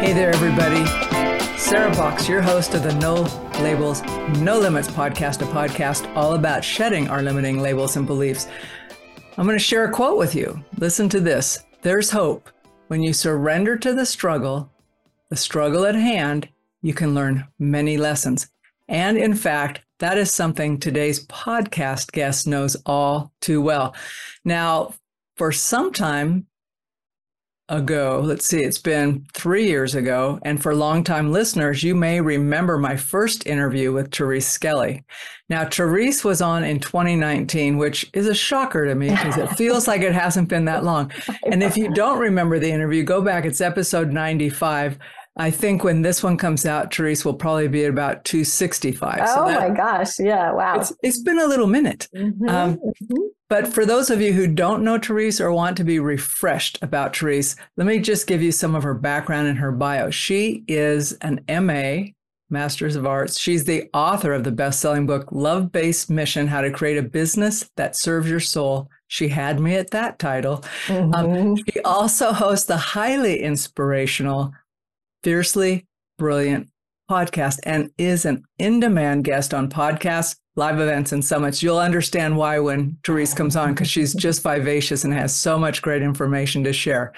Hey there, everybody. Sarah Box, your host of the No Labels, No Limits podcast, a podcast all about shedding our limiting labels and beliefs. I'm going to share a quote with you. Listen to this There's hope. When you surrender to the struggle, the struggle at hand, you can learn many lessons. And in fact, that is something today's podcast guest knows all too well. Now, for some time, ago. Let's see, it's been three years ago. And for longtime listeners, you may remember my first interview with Therese Skelly. Now, Therese was on in 2019, which is a shocker to me because it feels like it hasn't been that long. And if you don't remember the interview, go back, it's episode 95. I think when this one comes out, Therese will probably be at about 265. Oh so that, my gosh. Yeah. Wow. It's, it's been a little minute. Mm-hmm, um, mm-hmm. But for those of you who don't know Therese or want to be refreshed about Therese, let me just give you some of her background and her bio. She is an MA, Masters of Arts. She's the author of the best selling book, Love Based Mission How to Create a Business That Serves Your Soul. She had me at that title. Um, mm-hmm. Um, she also hosts the highly inspirational Fiercely Brilliant podcast and is an in demand guest on podcasts, live events, and summits. You'll understand why when Therese comes on because she's just vivacious and has so much great information to share.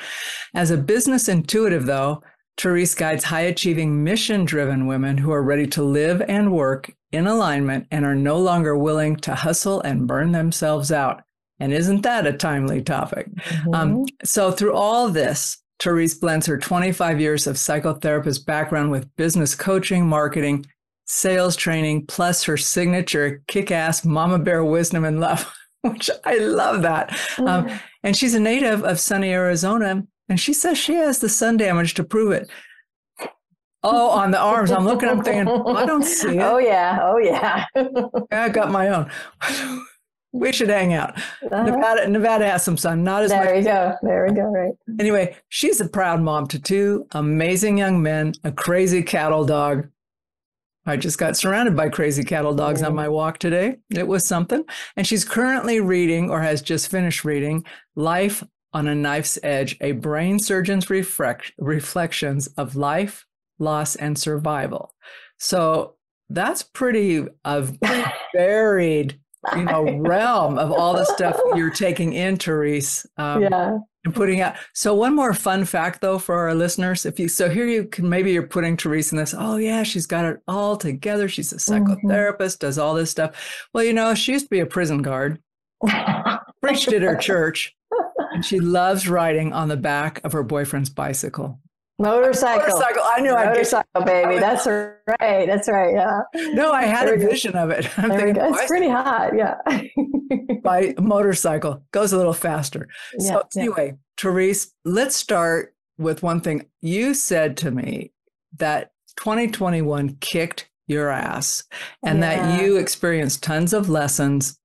As a business intuitive, though, Therese guides high achieving, mission driven women who are ready to live and work in alignment and are no longer willing to hustle and burn themselves out. And isn't that a timely topic? Mm-hmm. Um, so, through all this, Therese blends her 25 years of psychotherapist background with business coaching, marketing, sales training, plus her signature kick ass mama bear wisdom and love, which I love that. Um, mm. and she's a native of sunny Arizona, and she says she has the sun damage to prove it. Oh, on the arms. I'm looking, I'm thinking, I don't see it. Oh, yeah. Oh, yeah. I got my own we should hang out. Uh-huh. Nevada, Nevada has some sun, not as there much. There we go. There we go. Right. Anyway, she's a proud mom to two amazing young men, a crazy cattle dog. I just got surrounded by crazy cattle dogs on my walk today. It was something. And she's currently reading or has just finished reading Life on a Knife's Edge, a brain surgeon's reflect- reflections of life, loss, and survival. So that's pretty a varied you know realm of all the stuff you're taking in Therese um, yeah. and putting out. So one more fun fact though for our listeners, if you so here you can maybe you're putting Therese in this. Oh yeah, she's got it all together. She's a mm-hmm. psychotherapist, mm-hmm. does all this stuff. Well, you know, she used to be a prison guard, preached at her church, and she loves riding on the back of her boyfriend's bicycle. Motorcycle. Motorcycle. I knew I'd Motorcycle, baby. That's right. That's right. Yeah. No, I had there a vision of it. I'm thinking, it's pretty hot. Yeah. by motorcycle goes a little faster. Yeah, so yeah. anyway, Therese, let's start with one thing. You said to me that 2021 kicked your ass and yeah. that you experienced tons of lessons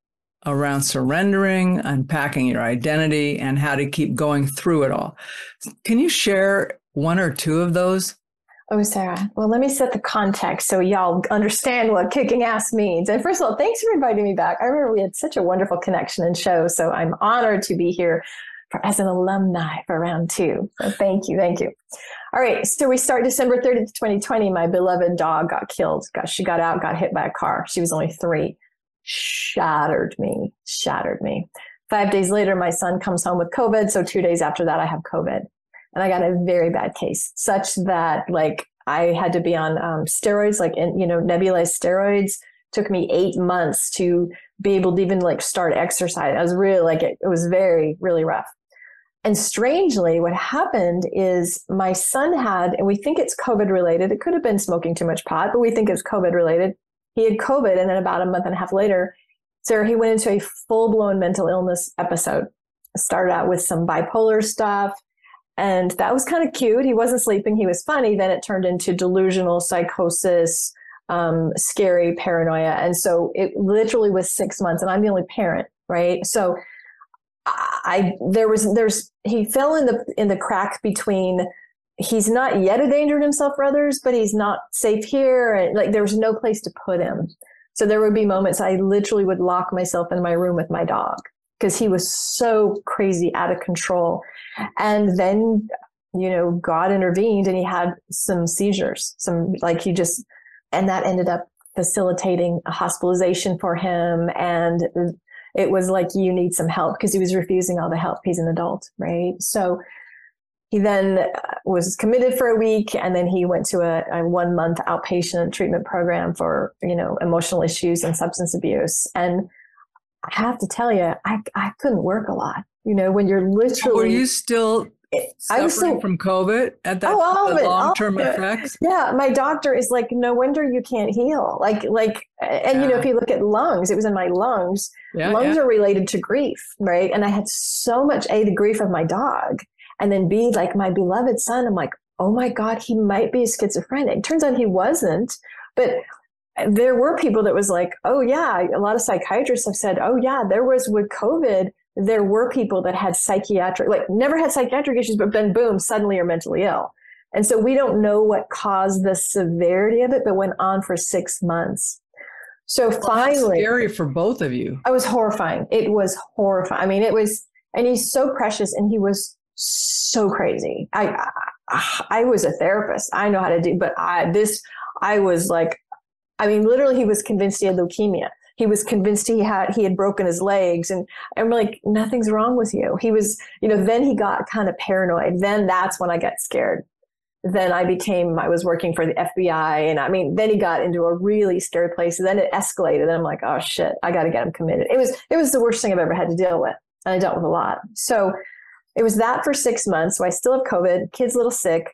around surrendering, unpacking your identity, and how to keep going through it all. Can you share one or two of those? Oh, Sarah. Well, let me set the context so y'all understand what kicking ass means. And first of all, thanks for inviting me back. I remember we had such a wonderful connection and show. So I'm honored to be here for, as an alumni for round two. So thank you. Thank you. All right. So we start December 30th, 2020. My beloved dog got killed. Got, she got out, got hit by a car. She was only three. Shattered me, shattered me. Five days later, my son comes home with COVID. So two days after that, I have COVID and I got a very bad case, such that like I had to be on um, steroids, like in, you know nebulized steroids. Took me eight months to be able to even like start exercise. I was really like it, it was very really rough. And strangely, what happened is my son had, and we think it's COVID related. It could have been smoking too much pot, but we think it's COVID related. He had COVID, and then about a month and a half later, Sarah, he went into a full blown mental illness episode. Started out with some bipolar stuff, And that was kind of cute. He wasn't sleeping. He was funny. Then it turned into delusional psychosis, um, scary paranoia. And so it literally was six months and I'm the only parent, right? So I, there was, there's, he fell in the, in the crack between he's not yet endangered himself for others, but he's not safe here. And like, there was no place to put him. So there would be moments I literally would lock myself in my room with my dog because he was so crazy out of control. And then, you know, God intervened and he had some seizures, some like he just, and that ended up facilitating a hospitalization for him. And it was like, you need some help because he was refusing all the help. He's an adult, right? So he then uh, was committed for a week and then he went to a, a one month outpatient treatment program for, you know, emotional issues and substance abuse. And I have to tell you, I, I couldn't work a lot. You know, when you're literally. Were you still I was still, from COVID at that oh, long term effects? Yeah, my doctor is like, no wonder you can't heal. Like, like, and yeah. you know, if you look at lungs, it was in my lungs. Yeah, lungs yeah. are related to grief, right? And I had so much a the grief of my dog, and then b like my beloved son. I'm like, oh my god, he might be schizophrenic. Turns out he wasn't, but there were people that was like, oh yeah, a lot of psychiatrists have said, oh yeah, there was with COVID, there were people that had psychiatric, like never had psychiatric issues, but then boom, suddenly are mentally ill. And so we don't know what caused the severity of it, but went on for six months. So well, finally, scary for both of you. I was horrifying. It was horrifying. I mean, it was, and he's so precious, and he was so crazy. I, I, I was a therapist. I know how to do, but I this I was like I mean, literally, he was convinced he had leukemia. He was convinced he had he had broken his legs, and I'm like, nothing's wrong with you. He was, you know. Then he got kind of paranoid. Then that's when I got scared. Then I became I was working for the FBI, and I mean, then he got into a really scary place. And then it escalated. And I'm like, oh shit, I got to get him committed. It was it was the worst thing I've ever had to deal with, and I dealt with a lot. So it was that for six months. So I still have COVID. Kid's a little sick.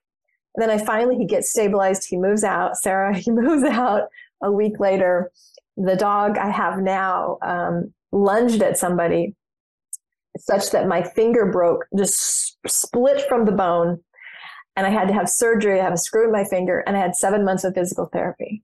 And then I finally he gets stabilized. He moves out. Sarah, he moves out a week later, the dog I have now um, lunged at somebody such that my finger broke, just split from the bone. And I had to have surgery. I have a screw in my finger, and I had seven months of physical therapy.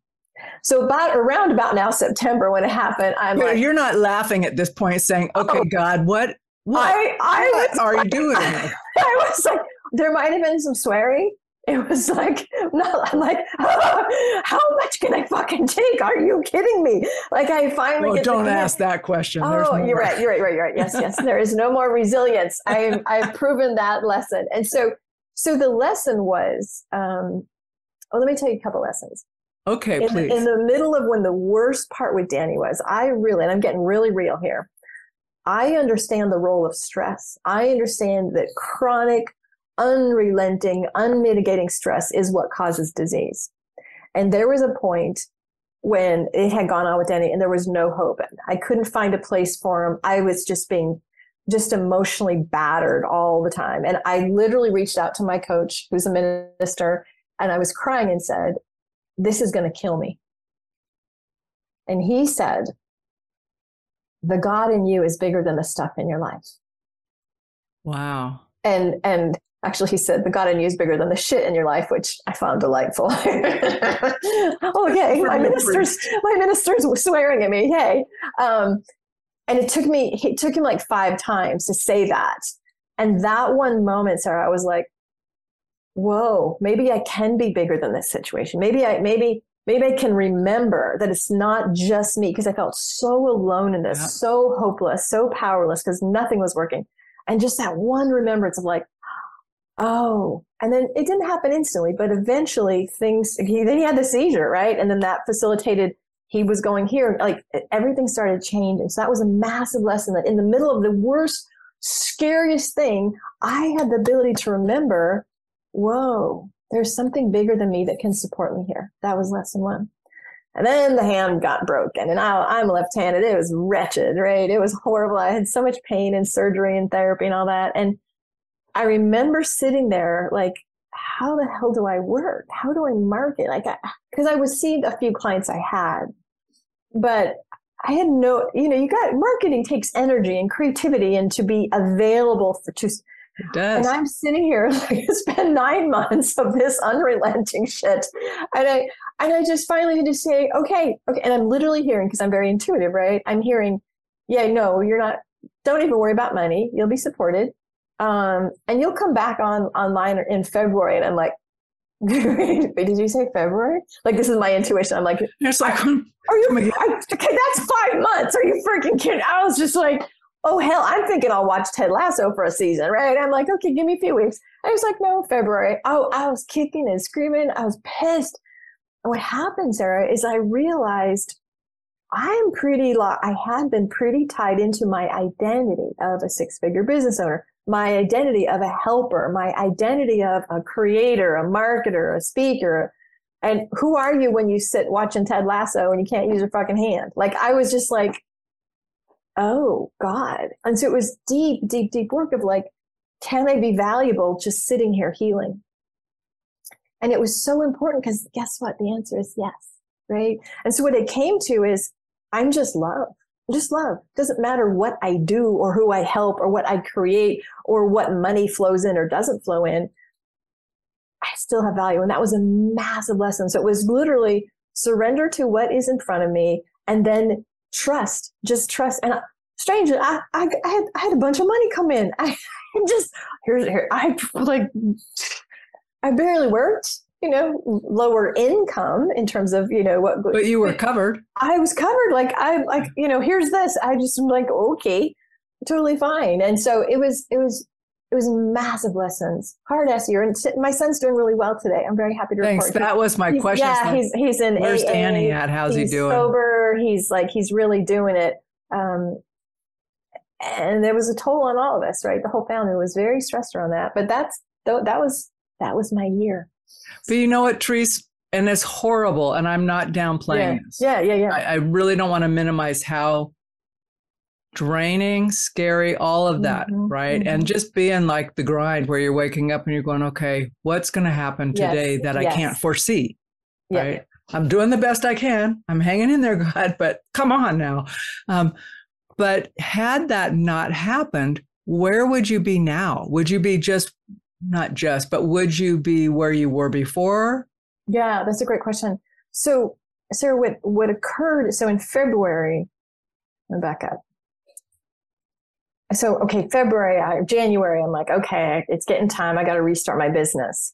So about around about now September when it happened, I'm like, you're not laughing at this point, saying, "Okay, oh, God, what, what, I, I what was, are you doing?" I was like, there might have been some swearing, it was like not I'm like how much can I fucking take? Are you kidding me? Like I finally well, don't ask that question. Oh, you're right. You're right. Right. You're right. Yes. Yes. there is no more resilience. I I've proven that lesson. And so so the lesson was. um Oh, let me tell you a couple lessons. Okay, in, please. In the middle of when the worst part with Danny was, I really, and I'm getting really real here. I understand the role of stress. I understand that chronic unrelenting, unmitigating stress is what causes disease. And there was a point when it had gone on with Danny and there was no hope. I couldn't find a place for him. I was just being just emotionally battered all the time. And I literally reached out to my coach, who's a minister, and I was crying and said, This is going to kill me. And he said, The God in you is bigger than the stuff in your life. Wow. And and Actually, he said the God in you is bigger than the shit in your life, which I found delightful. oh, yay! My minister's my minister's swearing at me. Yay! Um, and it took me it took him like five times to say that. And that one moment, Sarah, I was like, "Whoa! Maybe I can be bigger than this situation. Maybe I maybe maybe I can remember that it's not just me because I felt so alone in this, yeah. so hopeless, so powerless because nothing was working." And just that one remembrance of like, Oh, and then it didn't happen instantly, but eventually things, he, then he had the seizure, right? And then that facilitated, he was going here, like everything started changing. So that was a massive lesson that in the middle of the worst, scariest thing, I had the ability to remember, whoa, there's something bigger than me that can support me here. That was lesson one. And then the hand got broken, and I, am left handed. It was wretched, right? It was horrible. I had so much pain and surgery and therapy and all that. And I remember sitting there like, how the hell do I work? How do I market? Like, because I, I was seeing a few clients I had, but I had no, you know, you got marketing takes energy and creativity and to be available for to It does. And I'm sitting here like it's been nine months of this unrelenting shit. And I and I just finally had to say, okay, okay. And I'm literally hearing, because I'm very intuitive, right? I'm hearing, yeah, no, you're not, don't even worry about money. You'll be supported. Um, and you'll come back on online in February. And I'm like, Wait, did you say February? Like this is my intuition. I'm like, it's like, are you? I, okay, that's five months. Are you freaking kidding? I was just like, oh hell, I'm thinking I'll watch Ted Lasso for a season, right? I'm like, okay, give me a few weeks. I was like, no, February. Oh, I was kicking and screaming. I was pissed. And what happened, Sarah, is I realized I'm pretty. I had been pretty tied into my identity of a six-figure business owner my identity of a helper, my identity of a creator, a marketer, a speaker. And who are you when you sit watching Ted Lasso and you can't use your fucking hand? Like I was just like, oh God. And so it was deep, deep, deep work of like, can I be valuable just sitting here healing? And it was so important because guess what? The answer is yes. Right. And so what it came to is I'm just love just love. Doesn't matter what I do or who I help or what I create or what money flows in or doesn't flow in. I still have value. And that was a massive lesson. So it was literally surrender to what is in front of me and then trust, just trust. And strange, I, I, I, had, I had a bunch of money come in. I just, here's, here, I like, I barely worked you know lower income in terms of you know what but you were covered. I was covered. Like I'm like you know here's this. I just am like okay totally fine. And so it was it was it was massive lessons hard ass year. And my son's doing really well today. I'm very happy to Thanks. report that was my he's, question. yeah he's he's in where's AA. Danny at? How's he's he doing? sober. He's like he's really doing it. Um and there was a toll on all of us right? The whole family was very stressed around that. But that's though that was that was my year but you know what, Therese? And it's horrible. And I'm not downplaying yeah. this. Yeah, yeah, yeah. I, I, really don't want to minimize how draining, scary, all of that, mm-hmm, right? Mm-hmm. And just being like the grind where you're waking up and you're going, okay, what's going to happen today yes. that yes. I can't foresee? Yeah. Right. I'm doing the best I can. I'm hanging in there, God, but come on now. Um, but had that not happened, where would you be now? Would you be just not just, but would you be where you were before? Yeah, that's a great question. So, Sarah, what, what occurred, so in February, me back up. So, okay, February, January, I'm like, okay, it's getting time. I got to restart my business.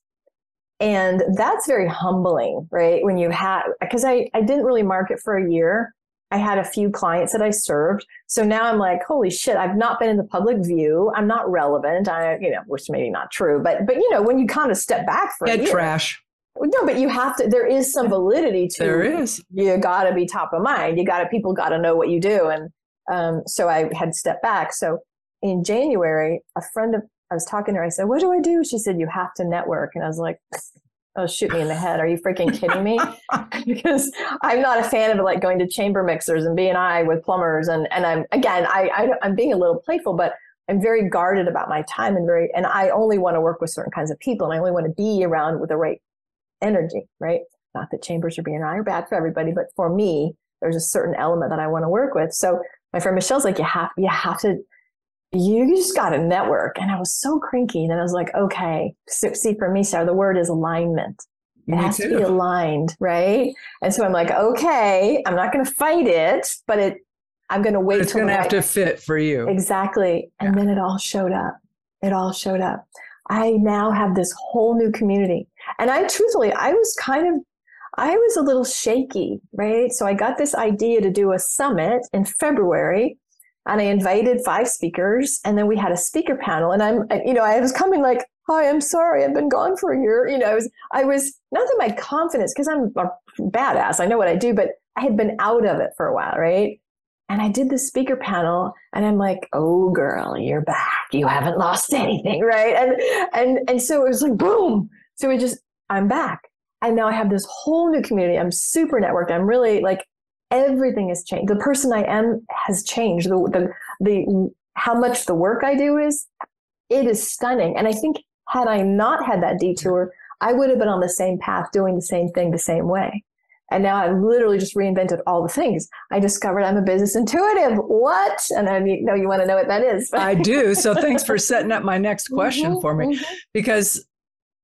And that's very humbling, right? When you have, because I, I didn't really market for a year. I had a few clients that I served. So now I'm like, holy shit, I've not been in the public view. I'm not relevant. I, you know, which maybe not true, but, but, you know, when you kind of step back for Head trash. No, but you have to, there is some validity to There is. You got to be top of mind. You got to, people got to know what you do. And um, so I had stepped back. So in January, a friend of, I was talking to her, I said, what do I do? She said, you have to network. And I was like, oh shoot me in the head. Are you freaking kidding me? Because i'm not a fan of like going to chamber mixers and BNI with plumbers and and i'm again I, I i'm being a little playful but i'm very guarded about my time and very and i only want to work with certain kinds of people and i only want to be around with the right energy right? Not that chambers or BNI are bad for everybody but for me there's a certain element that i want to work with. So my friend michelle's like you have you have to you just got to network. And I was so cranky. And I was like, okay, so, see, for me, Sarah, the word is alignment. It me has too. to be aligned, right? And so I'm like, okay, I'm not going to fight it, but it, I'm going to wait. It's going to have to fit for you. Exactly. And yeah. then it all showed up. It all showed up. I now have this whole new community. And I truthfully, I was kind of, I was a little shaky, right? So I got this idea to do a summit in February and I invited five speakers and then we had a speaker panel and I'm, you know, I was coming like, hi, I'm sorry. I've been gone for a year. You know, I was, I was not that my confidence, cause I'm a badass. I know what I do, but I had been out of it for a while. Right. And I did the speaker panel and I'm like, oh girl, you're back. You haven't lost anything. Right. And, and, and so it was like, boom. So it just, I'm back. And now I have this whole new community. I'm super networked. I'm really like everything has changed. The person I am has changed. The, the, the, how much the work I do is, it is stunning. And I think had I not had that detour, I would have been on the same path doing the same thing the same way. And now I've literally just reinvented all the things. I discovered I'm a business intuitive. What? And I know you want to know what that is. I do. So thanks for setting up my next question mm-hmm, for me. Mm-hmm. Because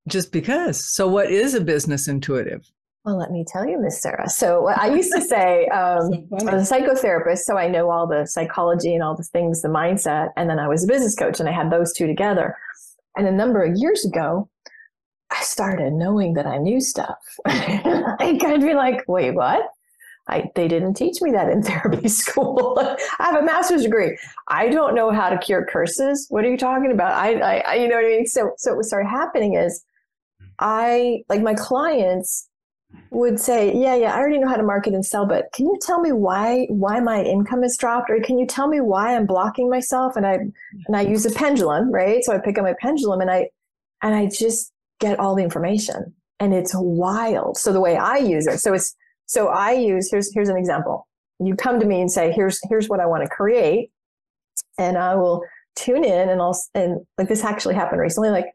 just because. So what is a business intuitive? Well, let me tell you, Miss Sarah. So I used to say um, I was a psychotherapist, so I know all the psychology and all the things, the mindset, and then I was a business coach, and I had those two together. And a number of years ago, I started knowing that I knew stuff. I could be like, wait, what? I, they didn't teach me that in therapy school. I have a master's degree. I don't know how to cure curses. What are you talking about? I, I, you know what I mean? So, so what started happening is I, like my clients would say, yeah, yeah, I already know how to market and sell, but can you tell me why, why my income has dropped? Or can you tell me why I'm blocking myself? And I, and I use a pendulum, right? So I pick up my pendulum and I, and I just get all the information and it's wild. So the way I use it, so it's, so I use, here's, here's an example. You come to me and say, here's, here's what I want to create. And I will tune in and I'll, and like this actually happened recently. Like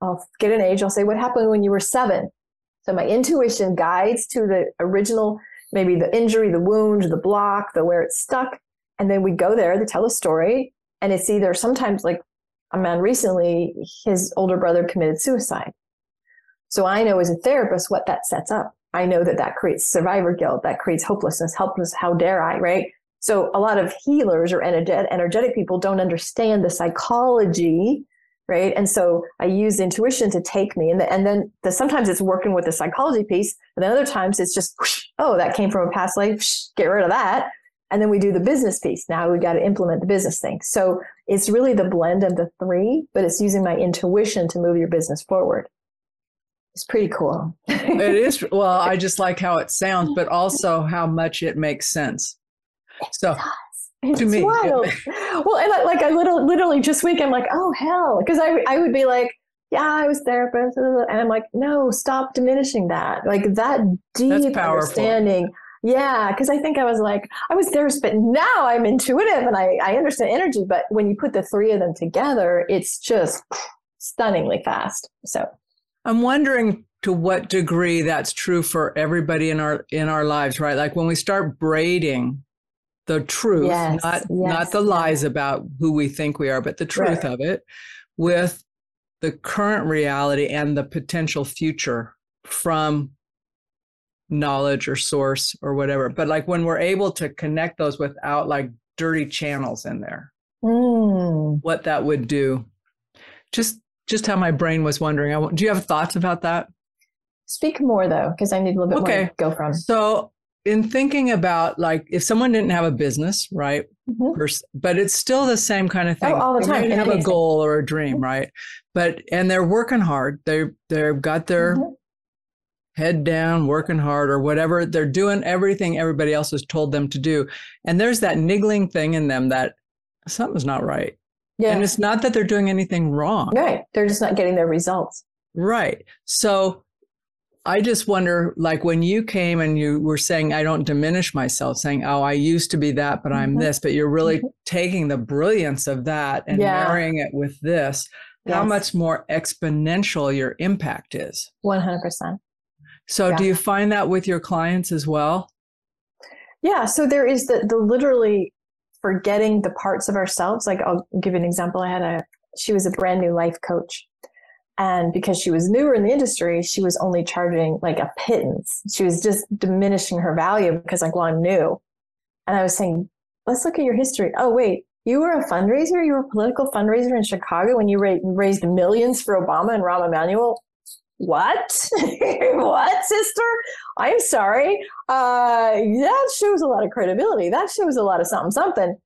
I'll get an age. I'll say, what happened when you were seven? So my intuition guides to the original, maybe the injury, the wound, the block, the where it's stuck. And then we go there to tell a story. And it's either sometimes like a man recently, his older brother committed suicide. So I know as a therapist what that sets up. I know that that creates survivor guilt, that creates hopelessness, helpless. How dare I, right? So a lot of healers or energetic people don't understand the psychology, right? And so I use intuition to take me, and, the, and then the, sometimes it's working with the psychology piece, and then other times it's just, whoosh, oh, that came from a past life, whoosh, get rid of that. And then we do the business piece. Now we got to implement the business thing. So it's really the blend of the three, but it's using my intuition to move your business forward. It's pretty cool. it is. Well, I just like how it sounds, but also how much it makes sense. So it's to me, wild. well, and I, like I little, literally just week, I'm like, oh hell, because I I would be like, yeah, I was therapist, and I'm like, no, stop diminishing that. Like that deep understanding yeah, because I think I was like, I was there, but now I'm intuitive and I, I understand energy. But when you put the three of them together, it's just stunningly fast. So I'm wondering to what degree that's true for everybody in our in our lives, right? Like when we start braiding the truth, yes, not yes, not the lies about who we think we are, but the truth right. of it with the current reality and the potential future from knowledge or source or whatever. But like when we're able to connect those without like dirty channels in there, mm. what that would do. Just just how my brain was wondering. I, do you have thoughts about that? Speak more though, because I need a little bit okay. more to go from. So in thinking about like if someone didn't have a business, right? Mm-hmm. but it's still the same kind of oh, thing. Oh, all the time. They have a goal or a dream, mm-hmm. right? But and they're working hard. They they've got their mm-hmm head down, working hard, or whatever. They're doing everything everybody else has told them to do. And there's that niggling thing in them that something's not right. Yeah. And it's not that they're doing anything wrong. Right. They're just not getting their results. Right. So I just wonder, like when you came and you were saying, I don't diminish myself, saying, oh, I used to be that, but I'm mm-hmm. this, but you're really mm-hmm. taking the brilliance of that and yeah. marrying it with this, yes. how much more exponential your impact is. 100%. So yeah. do you find that with your clients as well? Yeah. So there is the, the literally forgetting the parts of ourselves. Like I'll give you an example. I had a, she was a brand new life coach. And because she was newer in the industry, she was only charging like a pittance. She was just diminishing her value because like, well, I'm new. And I was saying, let's look at your history. Oh, wait, you were a fundraiser. You were a political fundraiser in Chicago when you raised millions for Obama and Rahm Emanuel what? what, sister? I'm sorry. Uh, that shows a lot of credibility. That shows a lot of something, something.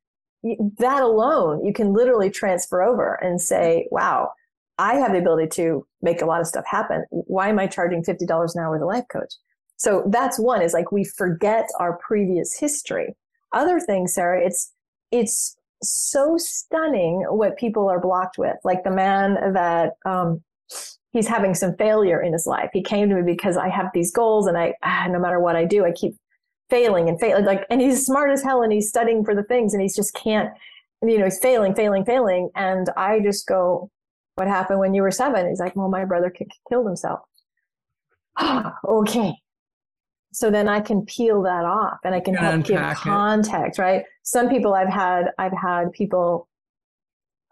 That alone, you can literally transfer over and say, wow, I have the ability to make a lot of stuff happen. Why am I charging $50 an hour with a life coach? So that's one is like we forget our previous history. Other thing, Sarah, it's, it's so stunning what people are blocked with. Like the man that, um, he's having some failure in his life. He came to me because I have these goals and I, ah, no matter what I do, I keep failing and failing. Like, and he's smart as hell and he's studying for the things and he's just can't, you know, he's failing, failing, failing. And I just go, what happened when you were seven? He's like, well, my brother k- killed himself. okay. so then I can peel that off and I can help give context, it. right? Some people I've had, I've had people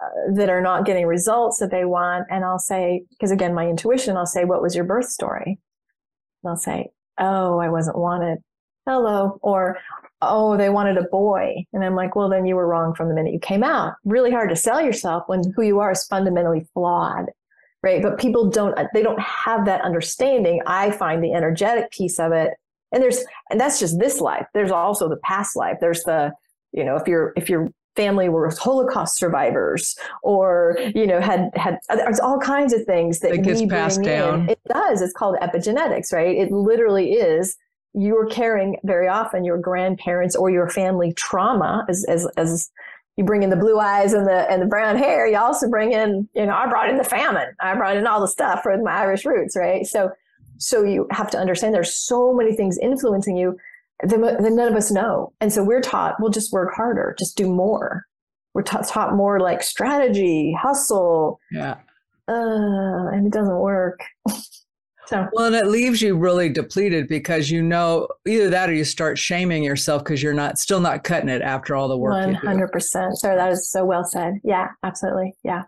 uh, that are not getting results that they want. And I'll say, because again, my intuition, I'll say, what was your birth story? And I'll say, oh, I wasn't wanted. Hello. Or, oh, they wanted a boy. And I'm like, well, then you were wrong from the minute you came out. Really hard to sell yourself when who you are is fundamentally flawed right? But people don't uh, they don't have that understanding. I find the energetic piece of it. And there's and that's just this life. There's also the past life. There's the you know if you're if your family were holocaust survivors or you know had had there's all kinds of things that it gets passed down. In. it does. It's called epigenetics right? It literally is you're carrying very often your grandparents or your family trauma as as as you bring in the blue eyes and the and the brown hair you also bring in you know i brought in the famine i brought in all the stuff from my irish roots right so so you have to understand there's so many things influencing you that, that none of us know. And so we're taught, we'll just work harder, just do more. We're ta- taught more like strategy, hustle. Yeah. Uh, and it doesn't work. so well, and it leaves you really depleted because you know either that or you start shaming yourself because you're not still not cutting it after all the work. One hundred percent. Sorry, that is so well said. Yeah, absolutely. Yeah.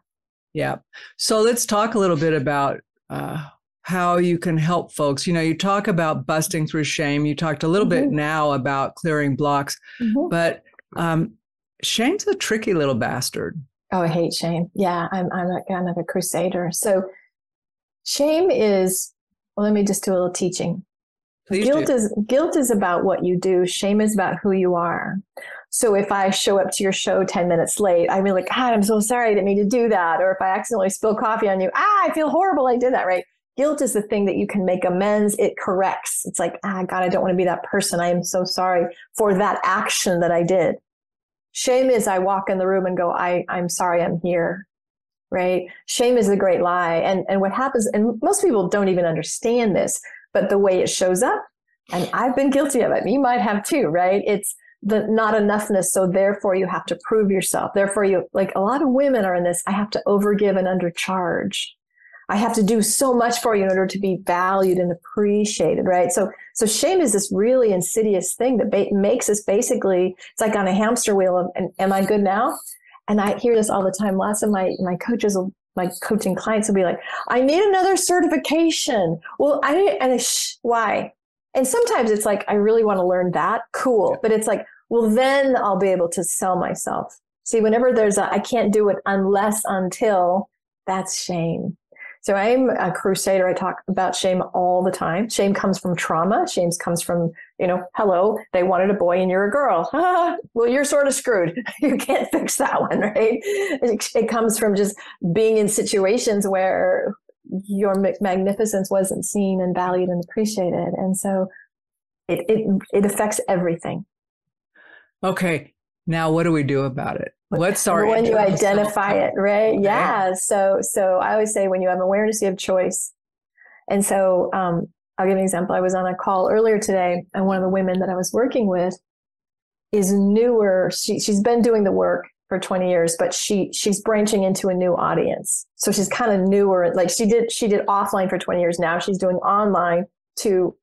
Yeah. So let's talk a little bit about uh, how you can help folks. You know, you talk about busting through shame. You talked a little mm-hmm. bit now about clearing blocks, mm-hmm. but um, shame's a tricky little bastard. Oh, I hate shame. Yeah, I'm I'm a, kind of a crusader. So shame is. Well, let me just do a little teaching. Please guilt do. is guilt is about what you do. Shame is about who you are. So if I show up to your show 10 minutes late, I'm like, God, I'm so sorry I didn't mean to do that. Or if I accidentally spill coffee on you, ah, I feel horrible I did that, right? Guilt is the thing that you can make amends. It corrects. It's like, ah, God, I don't want to be that person. I am so sorry for that action that I did. Shame is I walk in the room and go, I, I'm sorry I'm here. Right. Shame is the great lie. And, and what happens, and most people don't even understand this, but the way it shows up, and I've been guilty of it. You might have too, right? It's the not enoughness. So therefore you have to prove yourself. Therefore you, like a lot of women are in this, I have to overgive and undercharge I have to do so much for you in order to be valued and appreciated, right? So, so shame is this really insidious thing that ba- makes us basically, it's like on a hamster wheel of, am I good now? And I hear this all the time. Lots of my, my coaches will, my coaching clients will be like, I need another certification. Well, I, and sh- why? And sometimes it's like, I really want to learn that. Cool. But it's like, well, then I'll be able to sell myself. See, whenever there's a, I can't do it unless, until, that's shame. So I'm a crusader. I talk about shame all the time. Shame comes from trauma. Shame comes from, you know, hello, they wanted a boy and you're a girl. Well, you're sort of screwed. You can't fix that one, right? It, it comes from just being in situations where your magnificence wasn't seen and valued and appreciated. And so it, it, it affects everything. Okay. Now, what do we do about it? What's our when you identify it, right? Okay. Yeah. So, so I always say when you have awareness, you have choice. And so, um, I'll give an example. I was on a call earlier today, and one of the women that I was working with is newer. She she's been doing the work for 20 years, but she she's branching into a new audience. So she's kind of newer. Like she did she did offline for 20 years. Now she's doing online to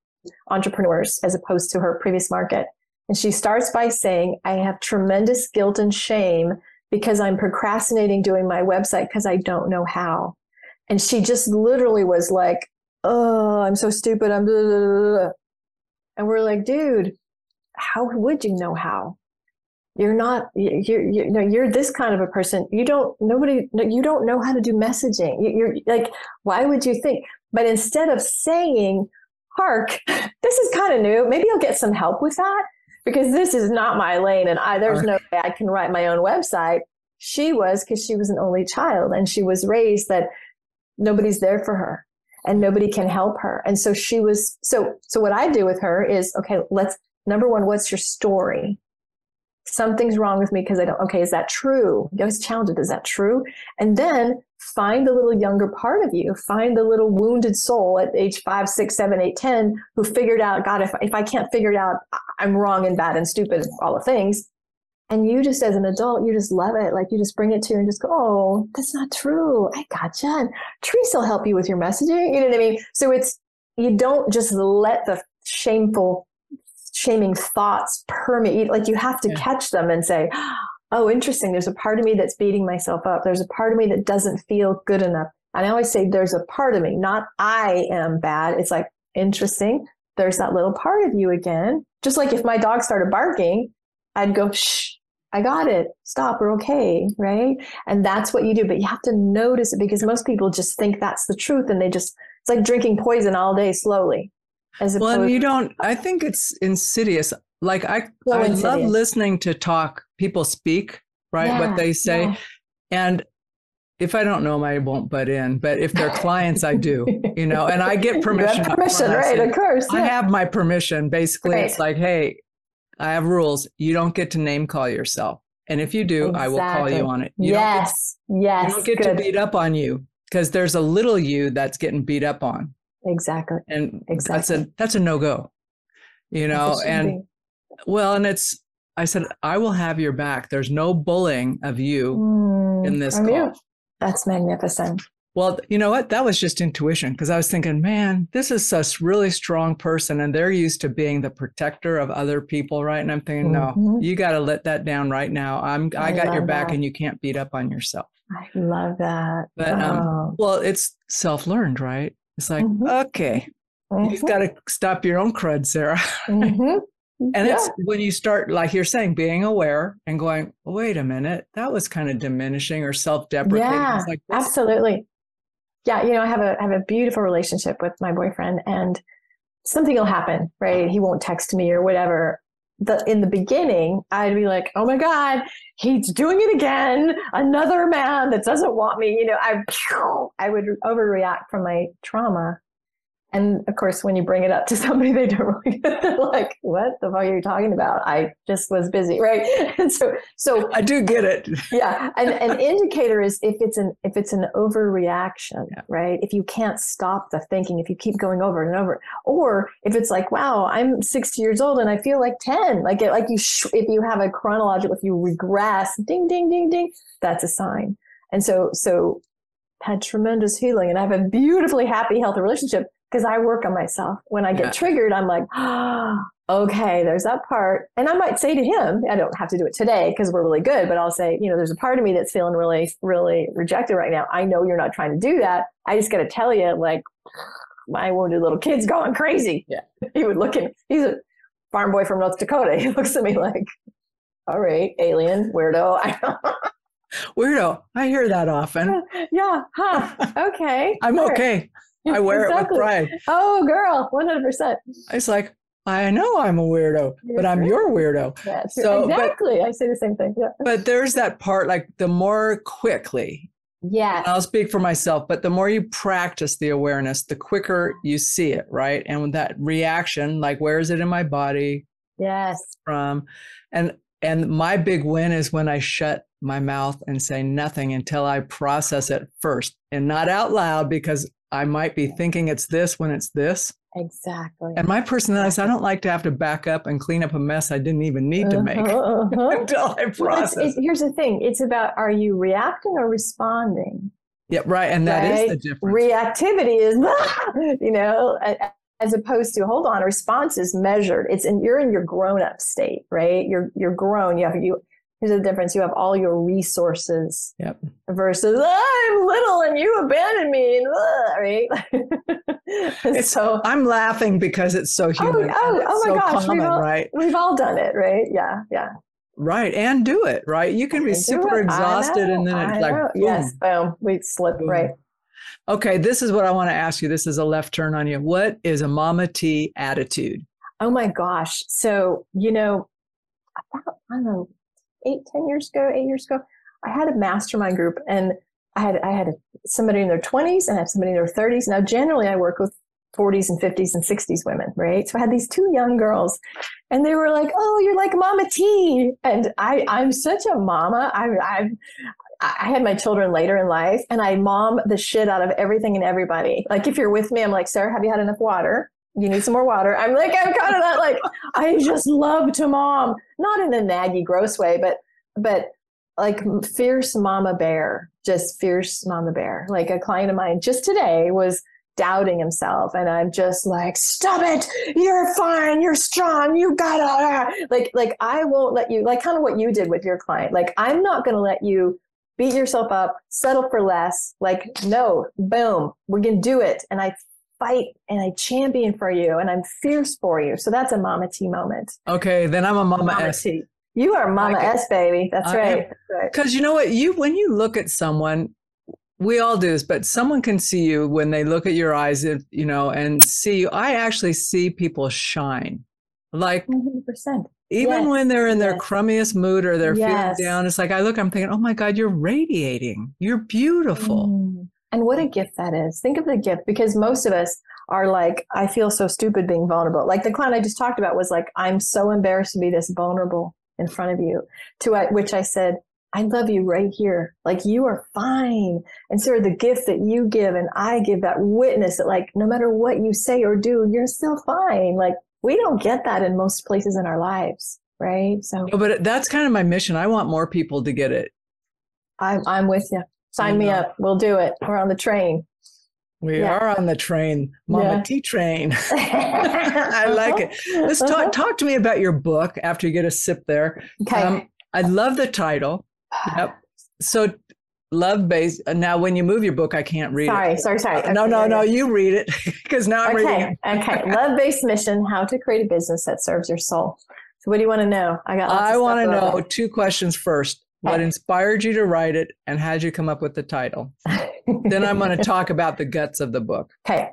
entrepreneurs as opposed to her previous market. And she starts by saying, I have tremendous guilt and shame because I'm procrastinating doing my website because I don't know how. And she just literally was like, Oh, I'm so stupid. I'm blah, blah, blah. and we're like, dude, how would you know how? You're not, you're, you're, no, you're this kind of a person. You don't, nobody, you don't know how to do messaging. You're like, why would you think? But instead of saying, Hark, this is kind of new. Maybe I'll get some help with that because this is not my lane and I there's no way I can write my own website. She was because she was an only child and she was raised that nobody's there for her and nobody can help her. And so she was so so what I do with her is okay, let's number one, what's your story? Something's wrong with me because I don't okay, is that true? You always challenge it, is that true? And then find the little younger part of you find the little wounded soul at age five six seven eight ten who figured out god if, if i can't figure it out i'm wrong and bad and stupid and all the things and you just as an adult you just love it. Like you just bring it to you and just go oh that's not true. I gotcha. And teresa will help you with your messaging you know what i mean? So it's you don't just let the shameful shaming thoughts permeate like you have to yeah. catch them and say oh interesting. There's a part of me that's beating myself up. There's a part of me that doesn't feel good enough. And i always say there's a part of me not i am bad. It's like interesting. There's that little part of you again. Just like if my dog started barking i'd go shh I got it. Stop. We're okay. Right. And that's what you do. But you have to notice it because most people just think that's the truth and they just, it's like drinking poison all day slowly. As well, and you don't, I think it's insidious. Like I, so I insidious. love listening to talk, people speak, right? Yeah, what they say. Yeah. And if I don't know them, I won't butt in. But if they're clients, I do, you know, and I get permission. permission, right? Of course. Yeah. I have my permission. Basically, right. it's like, hey, I have rules. You don't get to name call yourself. And if you do, exactly. I will call you on it. You yes. Get, yes. You don't get good. to beat up on you because there's a little you that's getting beat up on. Exactly. And exactly. that's a that's a no-go. You know, and well, and it's I said, I will have your back. There's no bullying of you mm, in this call. You. That's magnificent. Well, you know what? That was just intuition because I was thinking, man, this is such really strong person, and they're used to being the protector of other people, right? And I'm thinking, mm-hmm. no, you got to let that down right now. I'm, I, I got your back, that. and you can't beat up on yourself. I love that. But um, oh. um, well, it's self learned, right? It's like, mm-hmm. okay, mm-hmm. you've got to stop your own crud, Sarah. Mm-hmm. And yeah. it's when you start, like you're saying, being aware and going, wait a minute, that was kind of diminishing or self deprecating. Yeah, like, absolutely yeah, you know, I have a I have a beautiful relationship with my boyfriend, and something will happen, right? He won't text me or whatever. The, in the beginning, I'd be like, "Oh my God, he's doing it again! Another man that doesn't want me." You know, I I would overreact from my trauma, and of course, when you bring it up to somebody, they don't really like, what the fuck are you talking about? I just was busy, right? And so, so I do get it. yeah, and an indicator is if it's an if it's an overreaction, yeah. right? If you can't stop the thinking, if you keep going over and over, or if it's like, wow, I'm 60 years old and I feel like 10, like it, like you sh- if you have a chronological, if you regress, ding, ding, ding, ding, that's a sign. And so, so had tremendous healing, and I have a beautifully happy, healthy relationship because I work on myself. When I get yeah. triggered, I'm like, oh, okay, there's that part. And I might say to him, I don't have to do it today because we're really good, but I'll say, you know, there's a part of me that's feeling really, really rejected right now. I know you're not trying to do that. I just got to tell you, like, my wounded little kid's going crazy. Yeah. He would look at, he's a farm boy from North Dakota. He looks at me like, all right, alien, weirdo. weirdo. I hear that often. Yeah. Huh. Okay. I'm okay. I wear exactly. it with pride. Oh, girl, 100%. It's like, I know I'm a weirdo, but I'm your weirdo. Yeah, so exactly. But, I say the same thing. Yeah. But there's that part like the more quickly, yeah. I'll speak for myself, but the more you practice the awareness, the quicker you see it, right? And with that reaction, like where is it in my body? Yes. From and and my big win is when I shut my mouth and say nothing until I process it first and not out loud because I might be thinking it's this when it's this. Exactly. And my personality is I don't like to have to back up and clean up a mess I didn't even need to make uh-huh, uh-huh. until I process. Well, it's, here's the thing it's about are you reacting or responding? Yeah, right. And that right? is the difference. Reactivity is, you know, as opposed to hold on, response is measured. It's in you're in your grown up state, right? You're you're grown. You have you here's the difference. You have all your resources yep. versus ah, i'm little and you abandoned me ah, right? So i'm laughing because it's so oh, human oh, oh, oh my so gosh common, we've all, right? we've all done it right? Yeah yeah. Right and do it right? You can be super exhausted and then it's like boom. yes boom. We slip boom. right okay this is what i want to ask you. This is a left turn on you. What is a mama t attitude? Oh my gosh. So you know about i don't know eight, ten years ago, eight years ago, I had a mastermind group and I had I had somebody in their 20s and I had somebody in their 30s. Now generally I work with 40s and 50s and 60s women, right? So I had these two young girls and they were like, "Oh, you're like Mama T." And I I'm such a mama. I I I had my children later in life and I mom the shit out of everything and everybody. Like if you're with me, I'm like, "Sarah, have you had enough water?" You need some more water. I'm like, I'm kind of that like, I just love to mom, not in a naggy, gross way, but, but like fierce mama bear, just fierce mama bear. Like a client of mine just today was doubting himself and i'm just like stop it! You're fine you're strong you gotta uh, like like i won't let you like kind of what you did with your client. Like i'm not gonna let you beat yourself up settle for less. Like no boom we're gonna do it. And i fight and i champion for you and i'm fierce for you so that's a mama t moment okay then i'm a mama, mama s t you are mama like s baby that's right because right. you know what you when you look at someone we all do this, but someone can see you when they look at your eyes, you know, and see you. I actually see people shine. Like 100%. Even yes. when they're in their yes. crummiest mood or they're yes. feeling down, it's like I look, I'm thinking, oh my God, you're radiating. You're beautiful. Mm. And what a gift that is. Think of the gift because most of us are like, I feel so stupid being vulnerable. Like the client I just talked about was like, I'm so embarrassed to be this vulnerable in front of you. To which I said, I love you right here. Like you are fine. And so the gift that you give and I give that witness that like no matter what you say or do, you're still fine. Like we don't get that in most places in our lives. Right. So no, but that's kind of my mission. I want more people to get it. I'm I'm with you. Sign me up. We'll do it. We're on the train. We yeah. are on the train, Mama yeah. T train. I like it. Let's talk uh-huh. talk to me about your book after you get a sip there. Okay. Um, I love the title. Yep. So love based. Uh, now, when you move your book, I can't read sorry, it. Sorry, sorry, sorry. No, no, no. You read it because now I'm okay, reading. It. okay. Love based mission: How to create a business that serves your soul. So, what do you want to know? I got. I want to know two questions first. What inspired you to write it, and how did you come up with the title? then I'm going to talk about the guts of the book. Okay.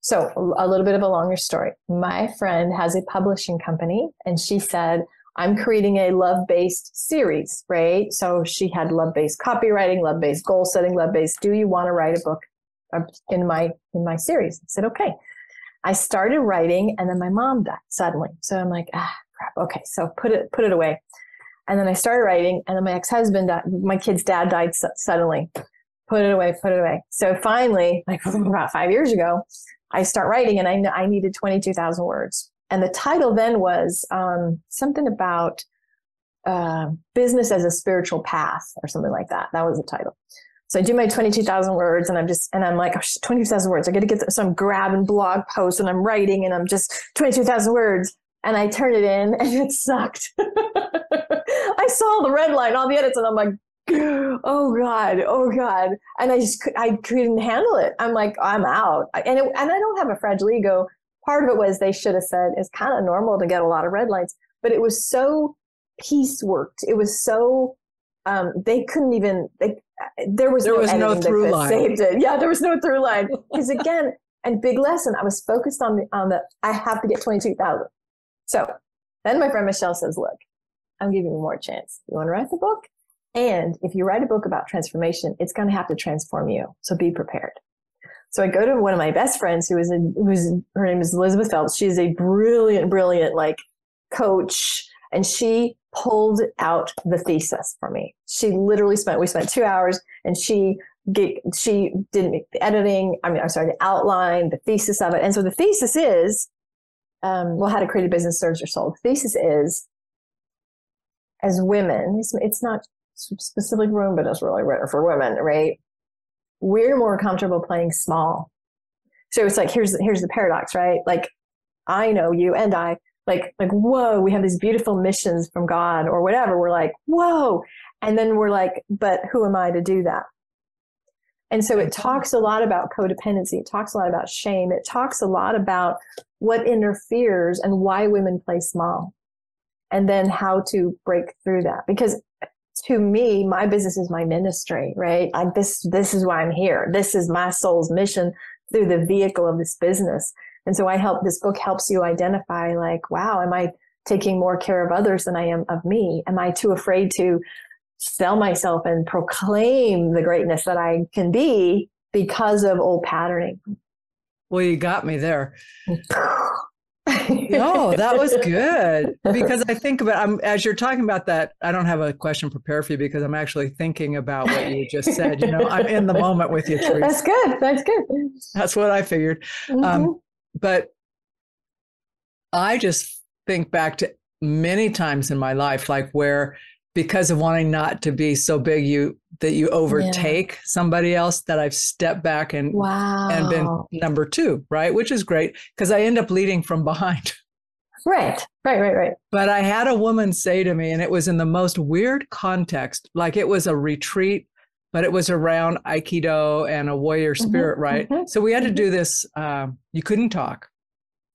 So, a little bit of a longer story. My friend has a publishing company, and she said, I'm creating a love based series, right? So she had love based copywriting, love based goal setting, love based. Do you want to write a book uh, in my in my series? I said okay. I started writing, and then my mom died suddenly. So I'm like, ah, crap. Okay, so put it put it away. And then I started writing, and then my ex husband, my kid's dad died suddenly. Put it away, put it away. So finally, like about five years ago, I start writing, and I I needed twenty two thousand words and the title then was um, something about uh, business as a spiritual path or something like that. That was the title. So I do my 22,000 words and I'm just, and I'm like, oh, 22,000 words. I got to get some grabbing blog posts and I'm writing and I'm just 22,000 words. And I turned it in and it sucked. I saw the red line, all the edits, and I'm like, oh God, oh God. And I just, I couldn't handle it. I'm like, I'm out. And, it, and I don't have a fragile ego part of it was they should have said it's kind of normal to get a lot of red lines, but it was so pieceworked. It was so um, they couldn't even. They, there was there no was no through line. Saved it. Yeah, there was no through line because again, and big lesson. I was focused on the on the. I have to get twenty two thousand. So then my friend Michelle says, "Look, I'm giving you more chance. You want to write the book, and if you write a book about transformation, it's going to have to transform you. So be prepared." So I go to one of my best friends who is a, who's her name is Elizabeth Phelps. She's a brilliant, brilliant like coach, and she pulled out the thesis for me. She literally spent we spent two hours, and she get, she did the editing. I mean, I'm sorry, the outline, the thesis of it. And so the thesis is, um, well, how to create a business serves your soul. The thesis is, as women, it's, not specifically for women, but it's really written for women, right? we're more comfortable playing small. So it's like here's here's the paradox, right? Like I know you and I like like whoa, we have these beautiful missions from God or whatever. We're like whoa, and then we're like, but who am I to do that? And so it talks a lot about codependency. It talks a lot about shame. It talks a lot about what interferes and why women play small and then how to break through that. Because to me, my business is my ministry, right? I, this, this is why I'm here. This is my soul's mission through the vehicle of this business. And so I help, this book helps you identify like, wow, am I taking more care of others than I am of me? Am I too afraid to sell myself and proclaim the greatness that I can be because of old patterning? Well, you got me there. no, that was good because I think about I'm as you're talking about that. I don't have a question prepared for you because I'm actually thinking about what you just said. You know, I'm in the moment with you, Teresa. That's good. That's good. That's what I figured. Um, mm-hmm. Um, but I just think back to many times in my life, like where because of wanting not to be so big you that you overtake yeah. somebody else that I've stepped back and wow. and been number 2, right? Which is great because I end up leading from behind. Right. Right, right, right. But I had a woman say to me and it was in the most weird context, like it was a retreat but it was around aikido and a warrior mm-hmm, spirit mm-hmm, right mm-hmm, so we had to do mm-hmm. this um, you couldn't talk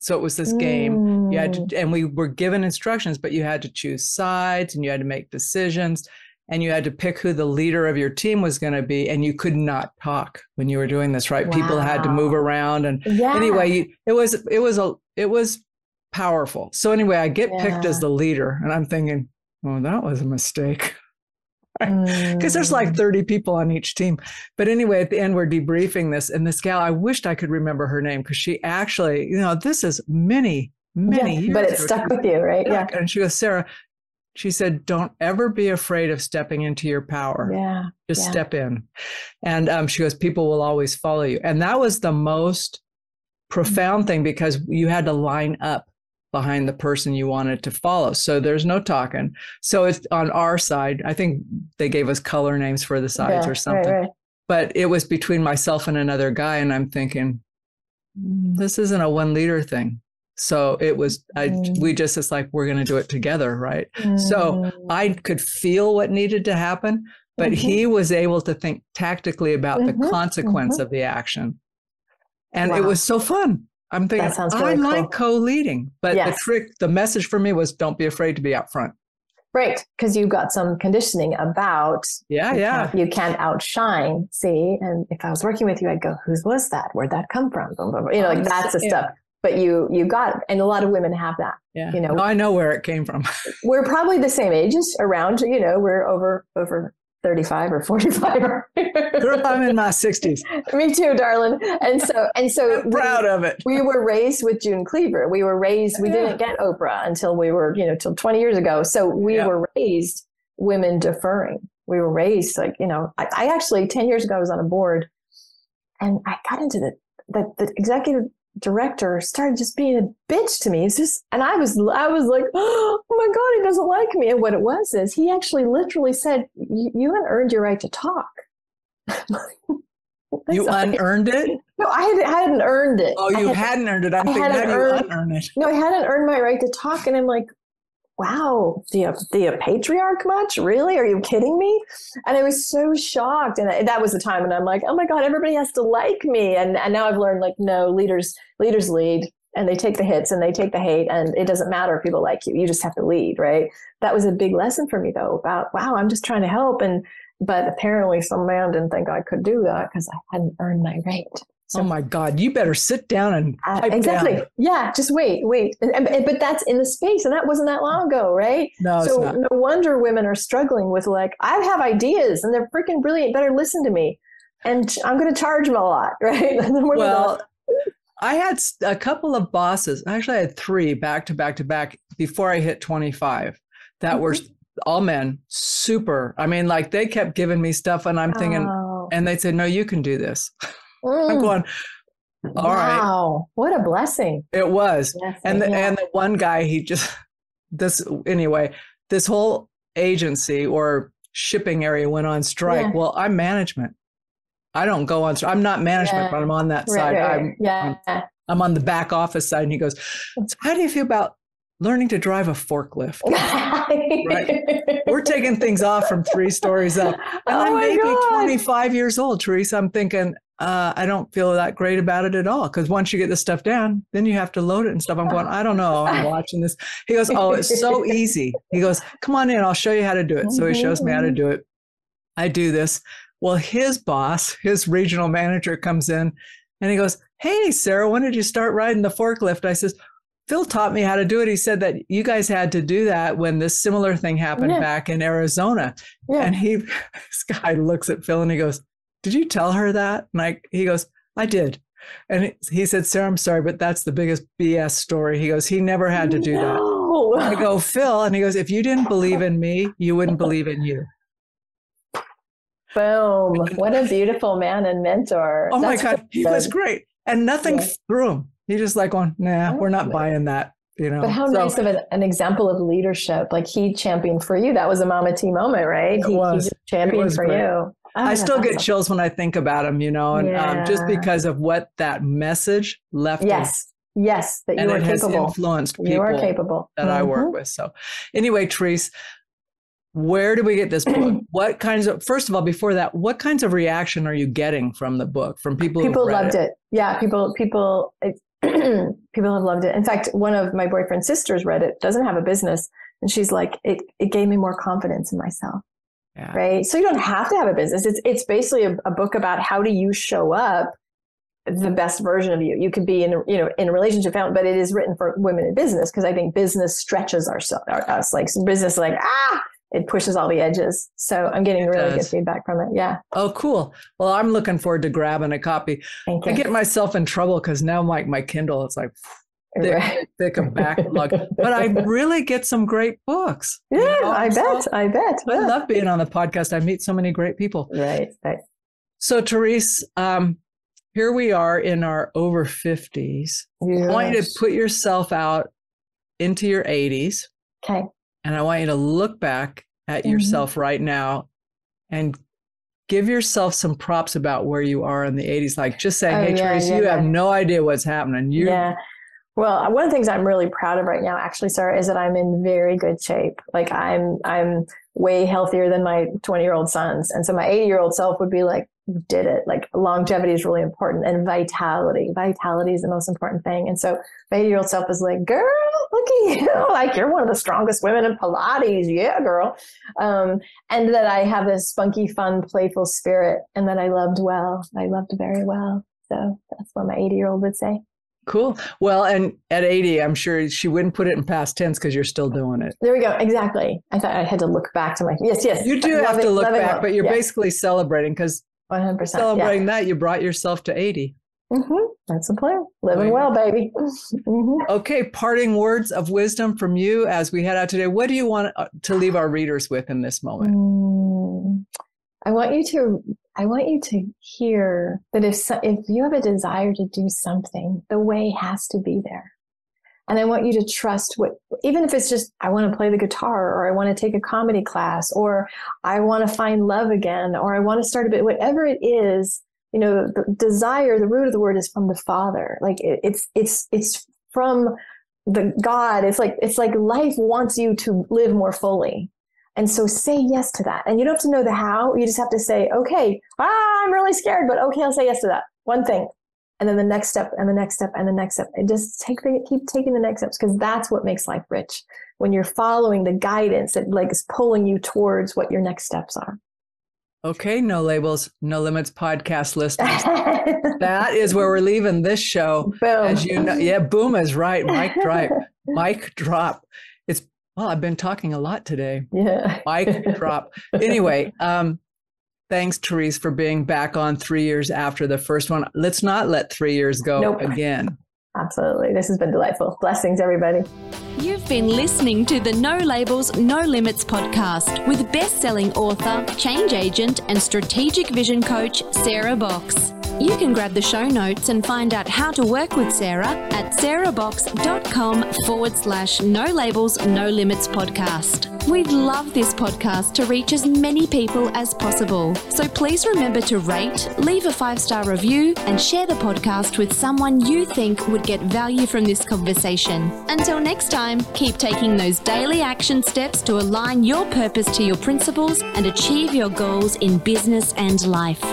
so it was this game. You had to, mm. and we were given instructions, but you had to choose sides and you had to make decisions and you had to pick who the leader of your team was going to be. And you could not talk when you were doing this, right? Wow. People had to move around. And yeah. anyway, it was, it was a, it was powerful. So anyway, I get yeah. picked as the leader and I'm thinking, oh, that was a mistake because there's like mm. 30 people on each team. But anyway, at the end, we're debriefing this. And this gal, I wished I could remember her name because she actually, you know, this is many, many yeah, years. But it stuck with you, right? Yeah. And she goes, Sarah, she said, don't ever be afraid of stepping into your power. Yeah. Just yeah. step in. And um, she goes, people will always follow you. And that was the most profound thing because you had to line up behind the person you wanted to follow. So there's no talking. So it's on our side. I think they gave us color names for the sides yeah, or something. Right, right. But it was between myself and another guy. And I'm thinking, mm, this isn't a one leader thing. So it was, I, mm. we just, it's like, we're going to do it together. Right. Mm. So I could feel what needed to happen, but mm-hmm. he was able to think tactically about mm-hmm. the consequence mm-hmm. of the action. And wow. it was so fun. I'm thinking, really I cool. like co-leading, but yes. the trick, the message for me was don't be afraid to be out front. Right, because you've got some conditioning about yeah, you yeah. Can't, you can't outshine. See, and if I was working with you, I'd go, "Whose was that? Where'd that come from?" You know, like oh, that's the yeah. stuff. But you you got, it. and a lot of women have that. Yeah, you know, no, I know where it came from. we're probably the same ages, around. You know, we're over over 35 or 45 Girl, I'm in my 60s. Me too, darling. And so and so I'm proud we, of it. We were raised with June Cleaver. We were raised, we yeah. didn't get Oprah until we were, you know, till 20 years ago. So we yeah. were raised women deferring. We were raised like, you know, I, I actually 10 years ago I was on a board and I got into the the, the executive director started just being a bitch to me. It's just, and I was, I was like, oh my God, he doesn't like me. And what it was is he actually literally said, you haven't earned your right to talk. you unearned it? No, I, had, I hadn't earned it. Oh, you had, not earned it. I'm thinking, how do you unearn it? No, I hadn't earned my right to talk. And I'm like, wow, the, you patriarch much? Really? Are you kidding me? And I was so shocked. And that was the time when I'm like, oh my God, everybody has to like me. And, and now I've learned like, no, leaders, leaders lead and they take the hits and they take the hate and it doesn't matter if people like you. You just have to lead, right? That was a big lesson for me though about, wow, I'm just trying to help. And, but apparently some man didn't think I could do that because I hadn't earned my right. So, oh my God, you better sit down and uh, exactly. Down. Yeah, just wait, wait. And, and, but that's in the space, and that wasn't that long ago, right? No, so no wonder women are struggling with like, I have ideas, and they're freaking brilliant. Better listen to me, and I'm going to charge them a lot, right? well, I had a couple of bosses. Actually, I had three back to back to back before I hit 25 that mm-hmm. were all men, super. I mean, like they kept giving me stuff, and I'm thinking, oh. and they'd say, "No, you can do this." Mm. I'm going, all wow, right. what a blessing. It was. Yes, and the, yeah. and the one guy, he just this anyway, this whole agency or shipping area went on strike. Yeah. Well, I'm management. I don't go on. I'm not management, yeah. but I'm on that right, side. Right, I'm, yeah. I'm, I'm on the back office side. And he goes, so "How do you feel about learning to drive a forklift. right? We're taking things off from three stories up. And oh I'm maybe God. 25 years old, Teresa. I'm thinking, uh, I don't feel that great about it at all. Because once you get the stuff down, then you have to load it and stuff. I'm going, I don't know. I'm watching this. He goes, Oh, it's so easy. He goes, Come on in. I'll show you how to do it. So he shows me how to mm-hmm. do it. I do this. Well, his boss, his regional manager comes in and he goes, Hey, Sarah, when did you start riding the forklift? I says, Phil taught me how to do it. He said that you guys had to do that when this similar thing happened yeah. back in Arizona. Yeah. And he, this guy looks at Phil and he goes, Did you tell her that? And I, he goes, I did. And he said, Sarah, I'm sorry, but that's the biggest BS story. He goes, He never had to do no. that. I go, Phil. And he goes, If you didn't believe in me, you wouldn't believe in you. Boom. What a beautiful man and mentor. Oh that's my God. He was great. And nothing yeah. threw him. He just like going, nah, we're not buying that. You know, but how So- nice of an, an example of leadership. Like he championed for you. That was a Mama T moment, right? It he, was. he championed for great. you. Oh, I still get awesome. chills when I think about him, you know, and um, just because of what that message left. us. Yes, yes, that you and are it has capable. influenced people You are capable. that I work Mhm. with. So, anyway, Therese, where do we get this book? what kinds of, first of all, before that, what kinds of reaction are you getting from the book from people? People loved it. Yeah, people, people, it, people have loved it. In fact, one of my boyfriend's sisters read it. Doesn't have a business, and she's like, it, it gave me more confidence in myself. Yeah. right? So you don't have to have a business. It's it's basically a, a book about how do you show up the best version of you. You could be in a, you know in a relationship, family, but it is written for women in business because I think business stretches our, our us like business like ah it pushes all the edges. So I'm getting really good feedback from it. Yeah, Oh, cool. Well, I'm looking forward to grabbing a copy. thank I get myself in trouble because now my, my Kindle, it's like thick, thick a backlog, but I really get some great books. you yeah, know? I So bet. I bet. I love being on the podcast. I meet so many great people. Right. Right. So, Therese, um, here we are in our over 50s. I want you to put yourself out into your 80s, Okay. And I want you to look back at Mhm. yourself right now and give yourself some props about where you are in the 80s. Like, just say, Oh, hey, yeah, Therese, yeah, you have no idea what's happening. You, yeah. Well, one of the things I'm really proud of right now, actually, Sarah, is that I'm in very good shape. Like I'm, I'm way healthier than my 20 year old sons. And so my 80 year old self would be like, "You did it. Like longevity is really important and vitality. Vitality is the most important thing. And so my 80 year old self is like, girl, look at you. like you're one of the strongest women in Pilates. Yeah, girl. Um, and that I have this spunky, fun, playful spirit and that I loved well. I loved very well. So that's what my 80 year old would say. cool. Well, and at 80, I'm sure she wouldn't put it in past tense because you're still doing it. There we go. Exactly. I thought I had to look back to my yes, yes. You do have to look back, well. but you're Yeah, basically celebrating because 100%. celebrating that you brought yourself to 80. Yeah. hmm That's the plan. Living well, baby. hmm Okay, parting words of wisdom from you as we head out today. What do you want uh, to leave our readers with in this moment? Mm, I want you to. I want you to hear that if so, if you have a desire to do something, the way has to be there. And I want you to trust what, even if it's just, I want to play the guitar or I want to take a comedy class or I want to find love again or I want to start a bit, whatever it is, you know, the desire, the root of the word is from the Father. Like it, it's, it's, it's from the God. It's like, it's like life wants you to live more fully. And so say yes to that. And you don't have to know the how. You just have to say, okay, ah, I'm really scared, but okay, I'll say yes to that. One thing and then the next step and the next step and the next step and just take the keep taking the next steps because that's what makes life rich when you're following the guidance that like is pulling you towards what your next steps are Okay, no labels, no limits podcast listeners. that is where we're leaving this show. boom As you know, yeah, boom is right. Mic drop. Mic drop. It's well, I've been talking a lot today. yeah Mic drop. Anyway, um, thanks, Therese, for being back on three years after the first one. Let's not let three years go Nope. again. absolutely this has been delightful blessings everybody You've been listening to the No Labels, No Limits podcast with best selling author, change agent, and strategic vision coach, Sarah Box. You can grab the show notes and find out how to work with Sarah at sarahbox.com forward slash no labels, no limits podcast. We'd love this podcast to reach as many people as possible. So please remember to rate, leave a five star review, and share the podcast with someone you think would get value from this conversation. Until next time, keep taking those daily action steps to align your purpose to your principles and achieve your goals in business and life.